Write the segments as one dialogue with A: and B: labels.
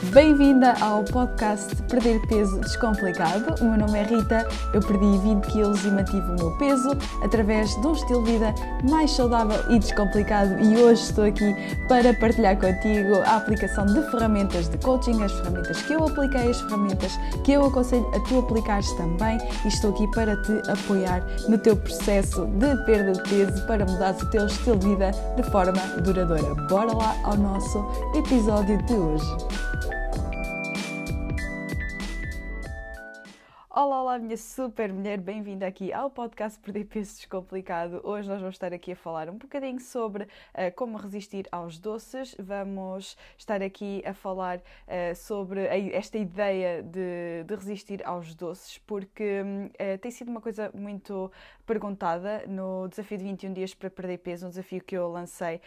A: Bem-vinda ao podcast Perder Peso Descomplicado. O meu nome é Rita, eu perdi 20 quilos e mantive o meu peso através de um estilo de vida mais saudável e descomplicado e hoje estou aqui para partilhar contigo a aplicação de ferramentas de coaching, as ferramentas que eu apliquei, as ferramentas que eu aconselho a tu aplicares também e estou aqui para te apoiar no teu processo de perda de peso para mudar o teu estilo de vida de forma duradoura. Bora lá ao nosso episódio de hoje. Olá, olá, minha super mulher, bem-vinda aqui ao podcast Perder Peso Descomplicado. Hoje nós vamos estar aqui a falar um bocadinho sobre uh, como resistir aos doces. Vamos estar aqui a falar uh, sobre a, esta ideia de, de, resistir aos doces, porque uh, tem sido uma coisa muito perguntada no desafio de 21 dias para perder peso, um desafio que eu lancei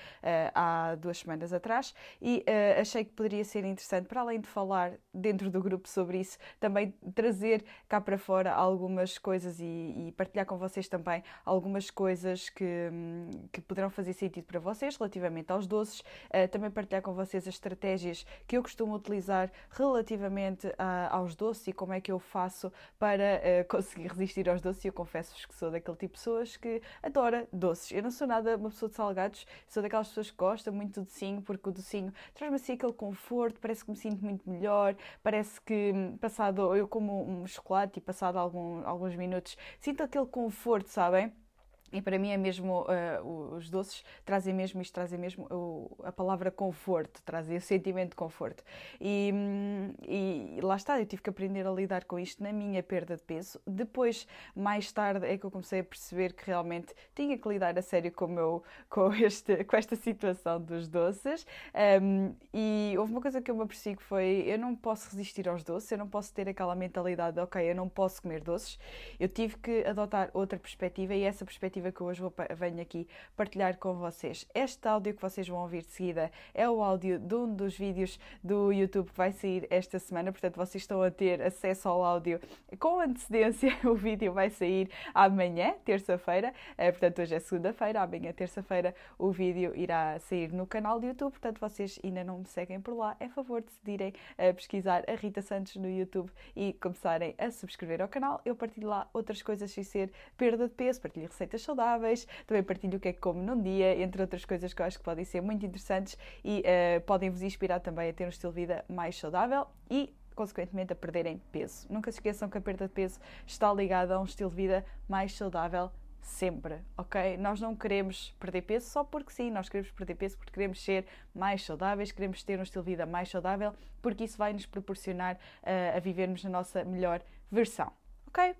A: há duas semanas atrás e achei que poderia ser interessante, para além de falar dentro do grupo sobre isso, também trazer cá para fora algumas coisas e, e partilhar com vocês também algumas coisas que, que poderão fazer sentido para vocês relativamente aos doces, uh, também partilhar com vocês as estratégias que eu costumo utilizar relativamente a, aos doces e como é que eu faço para conseguir resistir aos doces. Eu confesso-vos que sou daquele aquele tipo de pessoas que adora doces. Eu não sou nada uma pessoa de salgados, sou daquelas pessoas que gosta muito do docinho, porque o docinho traz-me assim aquele conforto, parece que me sinto muito melhor, parece que hum, passado, eu como um chocolate e passado algum, alguns minutos, sinto aquele conforto, sabem? E para mim é mesmo, uh, os doces trazem mesmo isto, trazem mesmo uh, a palavra conforto, trazem o sentimento de conforto. E, e, lá está, eu tive que aprender a lidar com isto na minha perda de peso. Depois, mais tarde, é que eu comecei a perceber que realmente tinha que lidar a sério com, meu, com, este, com esta situação dos doces. Um, e houve uma coisa que eu me apercebi que foi, eu não posso resistir aos doces, eu não posso ter aquela mentalidade, ok, eu não posso comer doces. Eu tive que adotar outra perspectiva e essa perspectiva que hoje vou, venho aqui partilhar com vocês. Este áudio que vocês vão ouvir de seguida é o áudio de um dos vídeos do YouTube que vai sair esta semana, portanto vocês estão a ter acesso ao áudio com antecedência. O vídeo vai sair amanhã, terça-feira, eh, portanto hoje é segunda-feira, amanhã, terça-feira, o vídeo irá sair no canal do YouTube, portanto vocês ainda não me seguem por lá, é favor de a pesquisar a Rita Santos no YouTube e começarem a subscrever ao canal. Eu partilho lá outras coisas sem ser perda de peso, partilho receitas saudáveis, também partilho o que é que como num dia, entre outras coisas que eu acho que podem ser muito interessantes e uh, podem vos inspirar também a ter um estilo de vida mais saudável e consequentemente a perderem peso. Nunca se esqueçam que a perda de peso está ligada a um estilo de vida mais saudável sempre, ok? Nós não queremos perder peso só porque sim, nós queremos perder peso porque queremos ser mais saudáveis, queremos ter um estilo de vida mais saudável, porque isso vai nos proporcionar uh, a vivermos na nossa melhor versão, ok?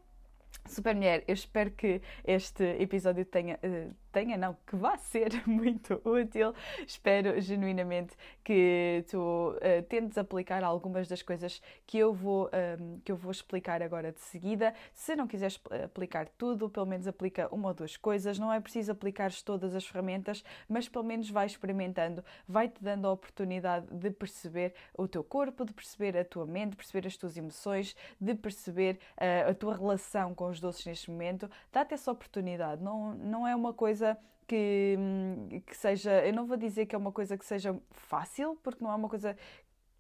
A: Super Mulher, eu espero que este episódio tenha uh, tenha, não, que vá ser muito útil. Espero genuinamente que tu uh, tentes aplicar algumas das coisas que eu, vou, ehm, que eu vou explicar agora de seguida. Se não quiseres aplicar tudo, pelo menos aplica uma ou duas coisas. Não é preciso aplicar todas as ferramentas, mas pelo menos vai experimentando, vai-te dando a oportunidade de perceber o teu corpo, de perceber a tua mente, de perceber as tuas emoções, de perceber uh, a tua relação com os doces neste momento. Dá-te essa oportunidade. Não, não é uma coisa coisa que, hum, que seja. Eu não vou dizer que é uma coisa que seja fácil, porque não é uma coisa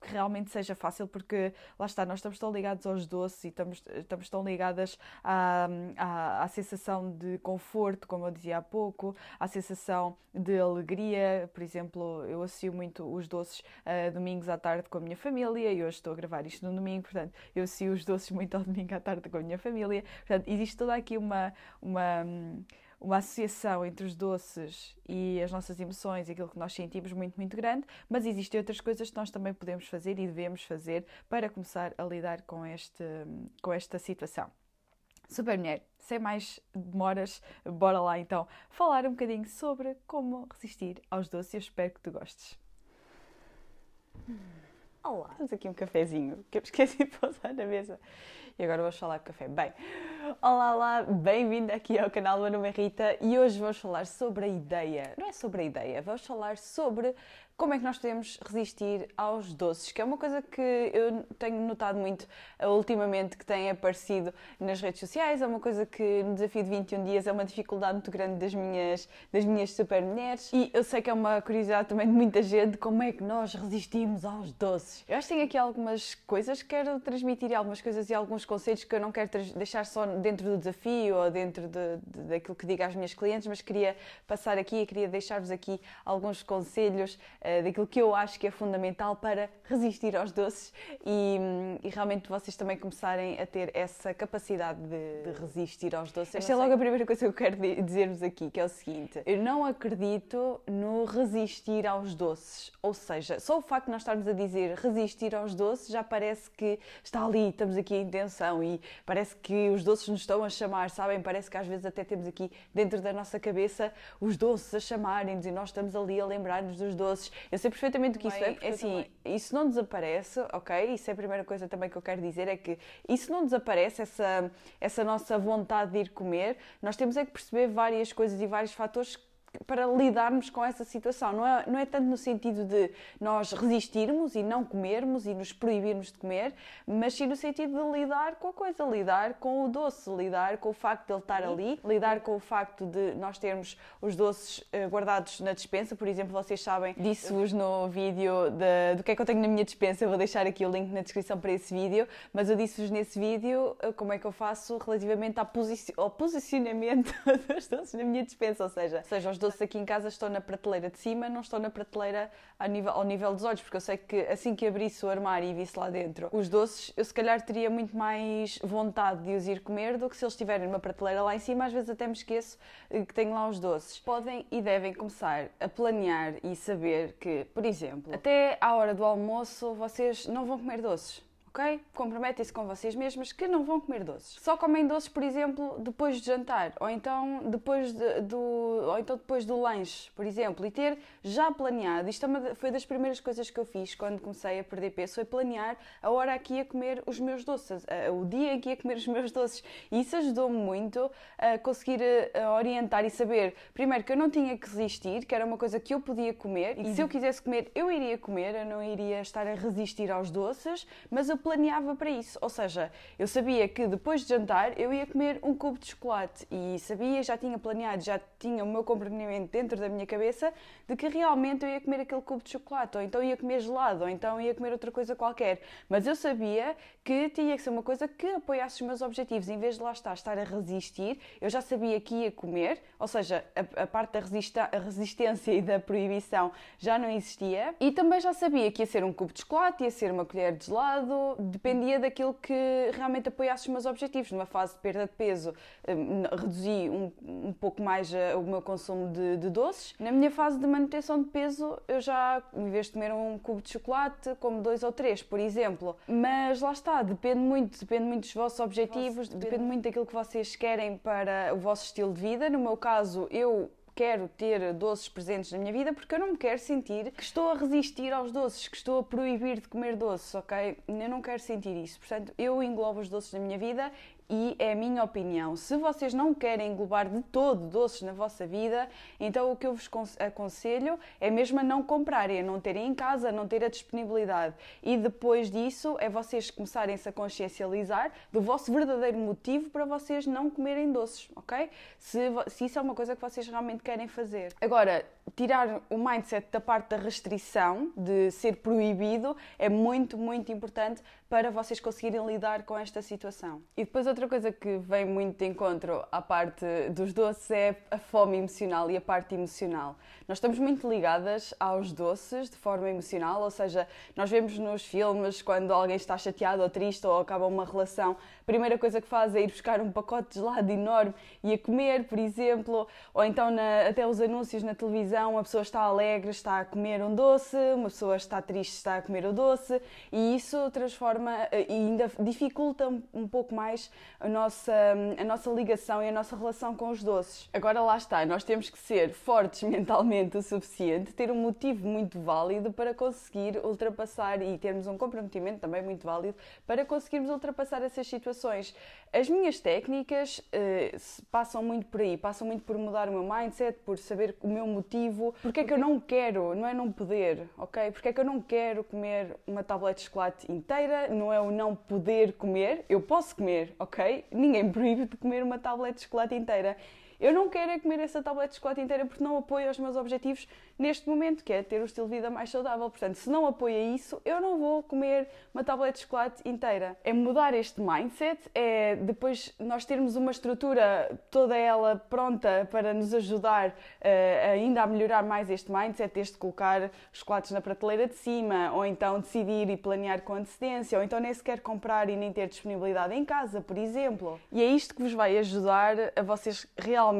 A: que realmente seja fácil, porque lá está, nós estamos tão ligados aos doces e estamos, estamos tão ligadas à, à, à, sensação de conforto, como eu dizia há pouco, à sensação de alegria. Por exemplo, eu associo muito os doces uh, domingos à tarde com a minha família e hoje estou a gravar isto no domingo, portanto, eu associo os doces muito ao domingo à tarde com a minha família. Portanto, existe toda aqui uma. uma hum, uma associação entre os doces e as nossas emoções e aquilo que nós sentimos muito, muito grande, mas existem outras coisas que nós também podemos fazer e devemos fazer para começar a lidar com, este, com esta situação. Super mulher, sem mais demoras, bora lá então falar um bocadinho sobre como resistir aos doces. Eu espero que tu gostes. Olá! Temos aqui um cafezinho que eu esqueci de pousar na mesa e agora vou falar de café. Bem, Olá, olá, bem-vindo aqui ao canal Meu nome é Rita e hoje vamos falar sobre a ideia. Não é sobre a ideia, vamos falar sobre como é que nós podemos resistir aos doces, que é uma coisa que eu tenho notado muito ultimamente que tem aparecido nas redes sociais, é uma coisa que no desafio de 21 dias é uma dificuldade muito grande das minhas, das minhas super mulheres e eu sei que é uma curiosidade também de muita gente como é que nós resistimos aos doces. Eu acho que tenho aqui algumas coisas que quero transmitir, algumas coisas e alguns conselhos que eu não quero deixar só dentro do desafio ou dentro de, de, daquilo que digo às minhas clientes, mas queria passar aqui e queria deixar-vos aqui alguns conselhos uh, daquilo que eu acho que é fundamental para resistir aos doces e, e realmente vocês também começarem a ter essa capacidade de, de resistir aos doces. Esta é logo a primeira coisa que eu quero dizer-vos aqui, que é o seguinte: eu não acredito no resistir aos doces. Ou seja, só o facto de nós estarmos a dizer resistir aos doces já parece que está ali, estamos aqui em tensão e parece que os doces nos estão a chamar, sabem? Parece que às vezes até temos aqui dentro da nossa cabeça os doces a chamarem-nos e nós estamos ali a lembrar-nos dos doces. Eu sei perfeitamente o que isso é, é assim, isso não desaparece, ok? Isso é a primeira coisa também que eu quero dizer, é que isso não desaparece, essa, essa nossa vontade de ir comer. Nós temos é que perceber várias coisas e vários fatores para lidarmos com essa situação. Não é, não é tanto no sentido de nós resistirmos e não comermos e nos proibirmos de comer, mas sim no sentido de lidar com a coisa, lidar com o doce, lidar com o facto de ele estar ali, lidar com o facto de nós termos os doces eh, guardados na dispensa. Por exemplo, vocês sabem, disse-vos no vídeo de, do que é que eu tenho na minha dispensa, eu vou deixar aqui o link na descrição para esse vídeo, mas eu disse-vos nesse vídeo eh, como é que eu faço relativamente ao posicionamento dos doces na minha dispensa, ou seja, seja os doces aqui em casa estão na prateleira de cima, não estão na prateleira ao nível, ao nível dos olhos, porque eu sei que assim que abrisse o armário e visse lá dentro os doces, eu se calhar teria muito mais vontade de os ir comer do que se eles estiverem numa prateleira lá em cima, às vezes até me esqueço eh, que tenho lá os doces. Podem e devem começar a planear e saber que, por exemplo, até à hora do almoço vocês não vão comer doces ok? Comprometem-se com vocês mesmas que não vão comer doces. Só comem doces, por exemplo, depois de jantar, ou então depois de, do, ou então depois do lanche, por exemplo, e ter já planeado. Isto é foi das primeiras coisas que eu fiz quando comecei a perder peso, foi planear a hora aqui a comer os meus doces, o dia em que ia comer os meus doces. E isso ajudou-me muito a conseguir orientar e saber, primeiro, que eu não tinha que resistir, que era uma coisa que eu podia comer, e se eu quisesse comer, eu iria comer, eu não iria estar a resistir aos doces, mas eu planeava para isso. Ou seja, eu sabia que depois de jantar eu ia comer um cubo de chocolate e sabia, já tinha planeado, já tinha o meu compreendimento dentro da minha cabeça de que realmente eu ia comer aquele cubo de chocolate, ou então ia comer gelado, ou então ia comer outra coisa qualquer. Mas eu sabia que tinha que ser uma coisa que apoiasse os meus objetivos. Em vez de lá estar, estar a resistir, eu já sabia que ia comer, ou seja, a, a parte da a resistência e da proibição já não existia. E também já sabia que ia ser um cubo de chocolate, ia ser uma colher de gelado, dependia daquilo que realmente apoiasse os meus objetivos. Numa fase de perda de peso, hum, reduzi um, um pouco mais eh, o meu consumo de, de, doces. Na minha fase de manutenção de peso, eu já, em vez de comer um cubo de chocolate, como dois ou três, por exemplo. Mas lá está, depende muito, depende muito dos vossos objetivos, depende muito daquilo que vocês querem para o vosso estilo de vida. No meu caso, eu quero ter doces presentes na minha vida porque eu não me quero sentir que estou a resistir aos doces, que estou a proibir de comer doces, ok? Eu não quero sentir isso. Portanto, eu englobo os doces na minha vida e é a minha opinião. Se vocês não querem englobar de todo doces na vossa vida, então o que eu vos aconselho é mesmo a não comprarem, a não terem em casa, a não ter a disponibilidade. E depois disso é vocês começarem-se a consciencializar do vosso verdadeiro motivo para vocês não comerem doces, ok? Se, se isso é uma coisa que vocês realmente querem fazer. Agora, tirar o mindset da parte da restrição, de ser proibido, é muito, muito importante para vocês conseguirem lidar com esta situação. E depois outra coisa que vem muito de encontro à parte dos doces é a fome emocional e a parte emocional. Nós estamos muito ligadas aos doces de forma emocional, ou seja, nós vemos nos filmes quando alguém está chateado ou triste ou acaba uma relação, primeira coisa que faz é ir buscar um pacote de gelado enorme e a comer, por exemplo, ou então na, até os anúncios na televisão, a pessoa está alegre, está a comer um doce, uma pessoa está triste, está a comer o doce, e isso transforma e ainda dificulta um pouco mais a nossa, a nossa ligação e a nossa relação com os doces. Agora lá está, nós temos que ser fortes mentalmente o suficiente, ter um motivo muito válido para conseguir ultrapassar e termos um comprometimento também muito válido para conseguirmos ultrapassar essas situações. As minhas técnicas uh, passam muito por aí, passam muito por mudar o meu mindset, por saber o meu motivo, porque é que eu não quero, não é não poder, ok? Porque é que eu não quero comer uma tablete de chocolate inteira, não é o não poder comer, eu posso comer, ok? Ninguém proíbe de comer uma tablete de chocolate inteira. Eu não quero é comer essa tablete de chocolate inteira porque não apoio os meus objetivos neste momento, que é ter o estilo de vida mais saudável. Portanto, se não apoia isso, eu não vou comer uma tablete de chocolate inteira. É mudar este mindset, é depois nós termos uma estrutura toda ela pronta para nos ajudar uh, ainda a melhorar mais este mindset, este colocar chocolates na prateleira de cima, ou então decidir e planear com antecedência, ou então nem sequer comprar e nem ter disponibilidade em casa, por exemplo. E é isto que vos vai ajudar a vocês realmente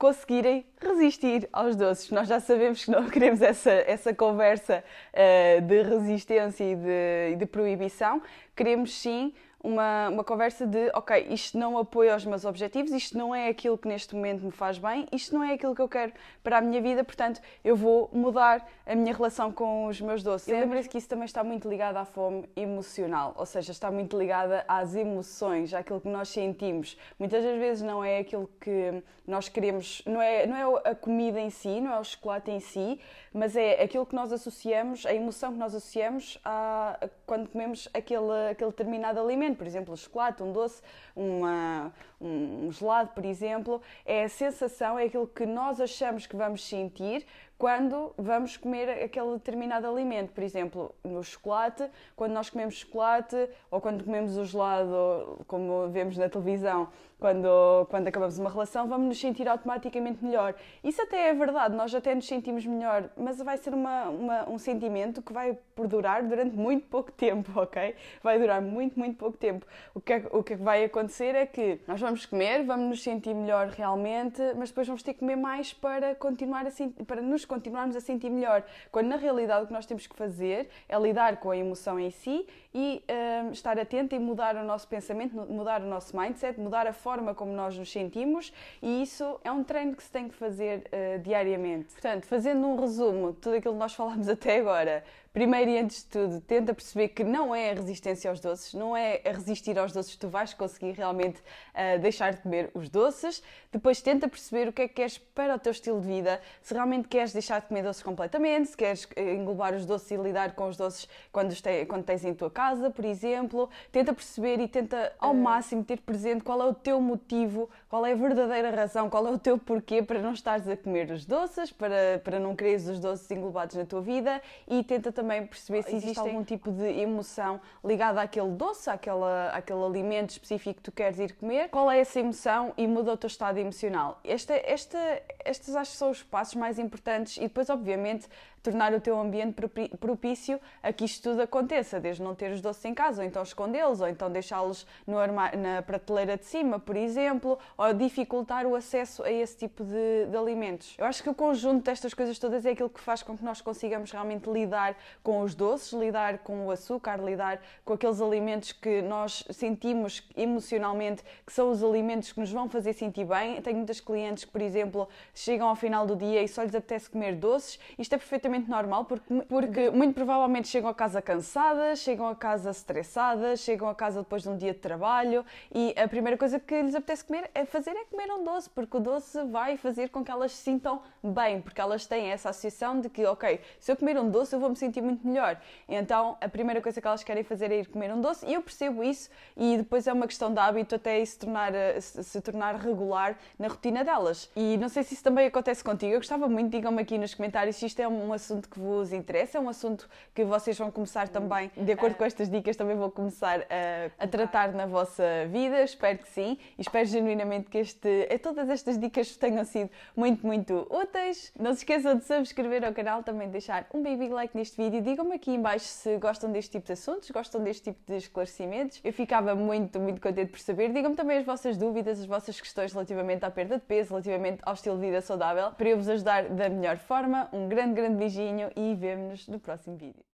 A: conseguirem resistir aos doces. Nós já sabemos que não queremos essa, essa conversa uh, de resistência e de, de proibição, queremos sim uma, uma conversa de, ok, isto não apoia os meus objetivos, isto não é aquilo que neste momento me faz bem, isto não é aquilo que eu quero para a minha vida, portanto eu vou mudar a minha relação com os meus doces. E lembrem-se que isso também está muito ligado à fome emocional, ou seja, está muito ligada às emoções, àquilo que nós sentimos. Muitas das vezes não é aquilo que nós queremos, não é, não é a comida em si, não é o chocolate em si, mas é aquilo que nós associamos, a emoção que nós associamos a quando comemos aquele, aquele determinado alimento, por exemplo, o chocolate, um doce, uma, um gelado, por exemplo, é a sensação, é aquilo que nós achamos que vamos sentir quando vamos comer aquele determinado alimento. Por exemplo, no chocolate, quando nós comemos chocolate ou quando comemos o gelado, como vemos na televisão, quando, quando acabamos uma relação, vamos nos sentir automaticamente melhor. Isso até é verdade, nós até nos sentimos melhor, mas vai ser uma, uma, um sentimento que vai perdurar durante muito pouco tempo, ok? Vai durar muito, muito pouco tempo. O que, é, o que vai acontecer é que nós vamos comer, vamos nos sentir melhor realmente, mas depois vamos ter que comer mais para, continuar a, para nos continuarmos a sentir melhor. Quando na realidade o que nós temos que fazer é lidar com a emoção em si e um, estar atento e mudar o nosso pensamento, mudar o nosso mindset, mudar a forma como nós nos sentimos e isso é um treino que se tem que fazer uh, diariamente. Portanto, fazendo um resumo de tudo aquilo que nós falámos até agora, Primeiro e antes de tudo, tenta perceber que não é a resistência aos doces, não é a resistir aos doces que tu vais conseguir realmente uh, deixar de comer os doces. Depois tenta perceber o que é que queres para o teu estilo de vida, se realmente queres deixar de comer doces completamente, se queres eh, englobar os doces e lidar com os doces quando, este, quando tens em tua casa, por exemplo. Tenta perceber e tenta ao máximo ter presente qual é o teu motivo, qual é a verdadeira razão, qual é o teu porquê para não estares a comer os doces, para, para não quereres os doces englobados na tua vida e tenta também perceber se existe algum tipo de emoção ligada àquele doce, àquela, àquele alimento específico que tu queres ir comer. Qual é essa emoção e muda o teu estado emocional? Esta, esta, estes acho que são os passos mais importantes e depois, obviamente, tornar o teu ambiente propício a que isto tudo aconteça, desde não ter os doces em casa, ou então escondê-los, ou então deixá-los na prateleira de cima, por exemplo, ou dificultar o acesso a esse tipo de, de alimentos. Eu acho que o conjunto destas coisas todas é aquilo que faz com que nós consigamos realmente lidar com os doces, lidar com o açúcar, lidar com aqueles alimentos que nós sentimos emocionalmente que são os alimentos que nos vão fazer sentir bem. Tenho muitas clientes que, por exemplo, chegam ao final do dia e só lhes apetece comer doces. Isto é perfeitamente perfeitamente normal, porque, porque muito provavelmente chegam a casa cansadas, chegam a casa estressadas, chegam a casa depois de um dia de trabalho e a primeira coisa que lhes apetece comer é fazer é comer um doce, porque o doce vai fazer com que elas se sintam bem, porque elas têm essa associação de que, ok, se eu comer um doce eu vou me sentir muito melhor. Então a primeira coisa que elas querem fazer é ir comer um doce e eu percebo isso e depois é uma questão de hábito até isso tornar, se tornar regular na rotina delas. E não sei se isso também acontece contigo, eu gostava muito, digam-me aqui nos comentários se isto é uma assunto que vos interessa, é um assunto que vocês vão começar também, de acordo com estas dicas, também vou começar a, a tratar na vossa vida. Espero que sim e espero genuinamente que este, eh, todas estas dicas tenham sido muito, muito úteis. Não se esqueçam de subscrever ao canal, também deixar um big, big like neste vídeo. Digam-me aqui em baixo se gostam deste tipo de assuntos, gostam deste tipo de esclarecimentos. Eu ficava muito, muito contente por saber. Digam-me também as vossas dúvidas, as vossas questões relativamente à perda de peso, relativamente ao estilo de vida saudável, para eu vos ajudar da melhor forma. Um grande, grande beijinho e vemo-nos no próximo vídeo.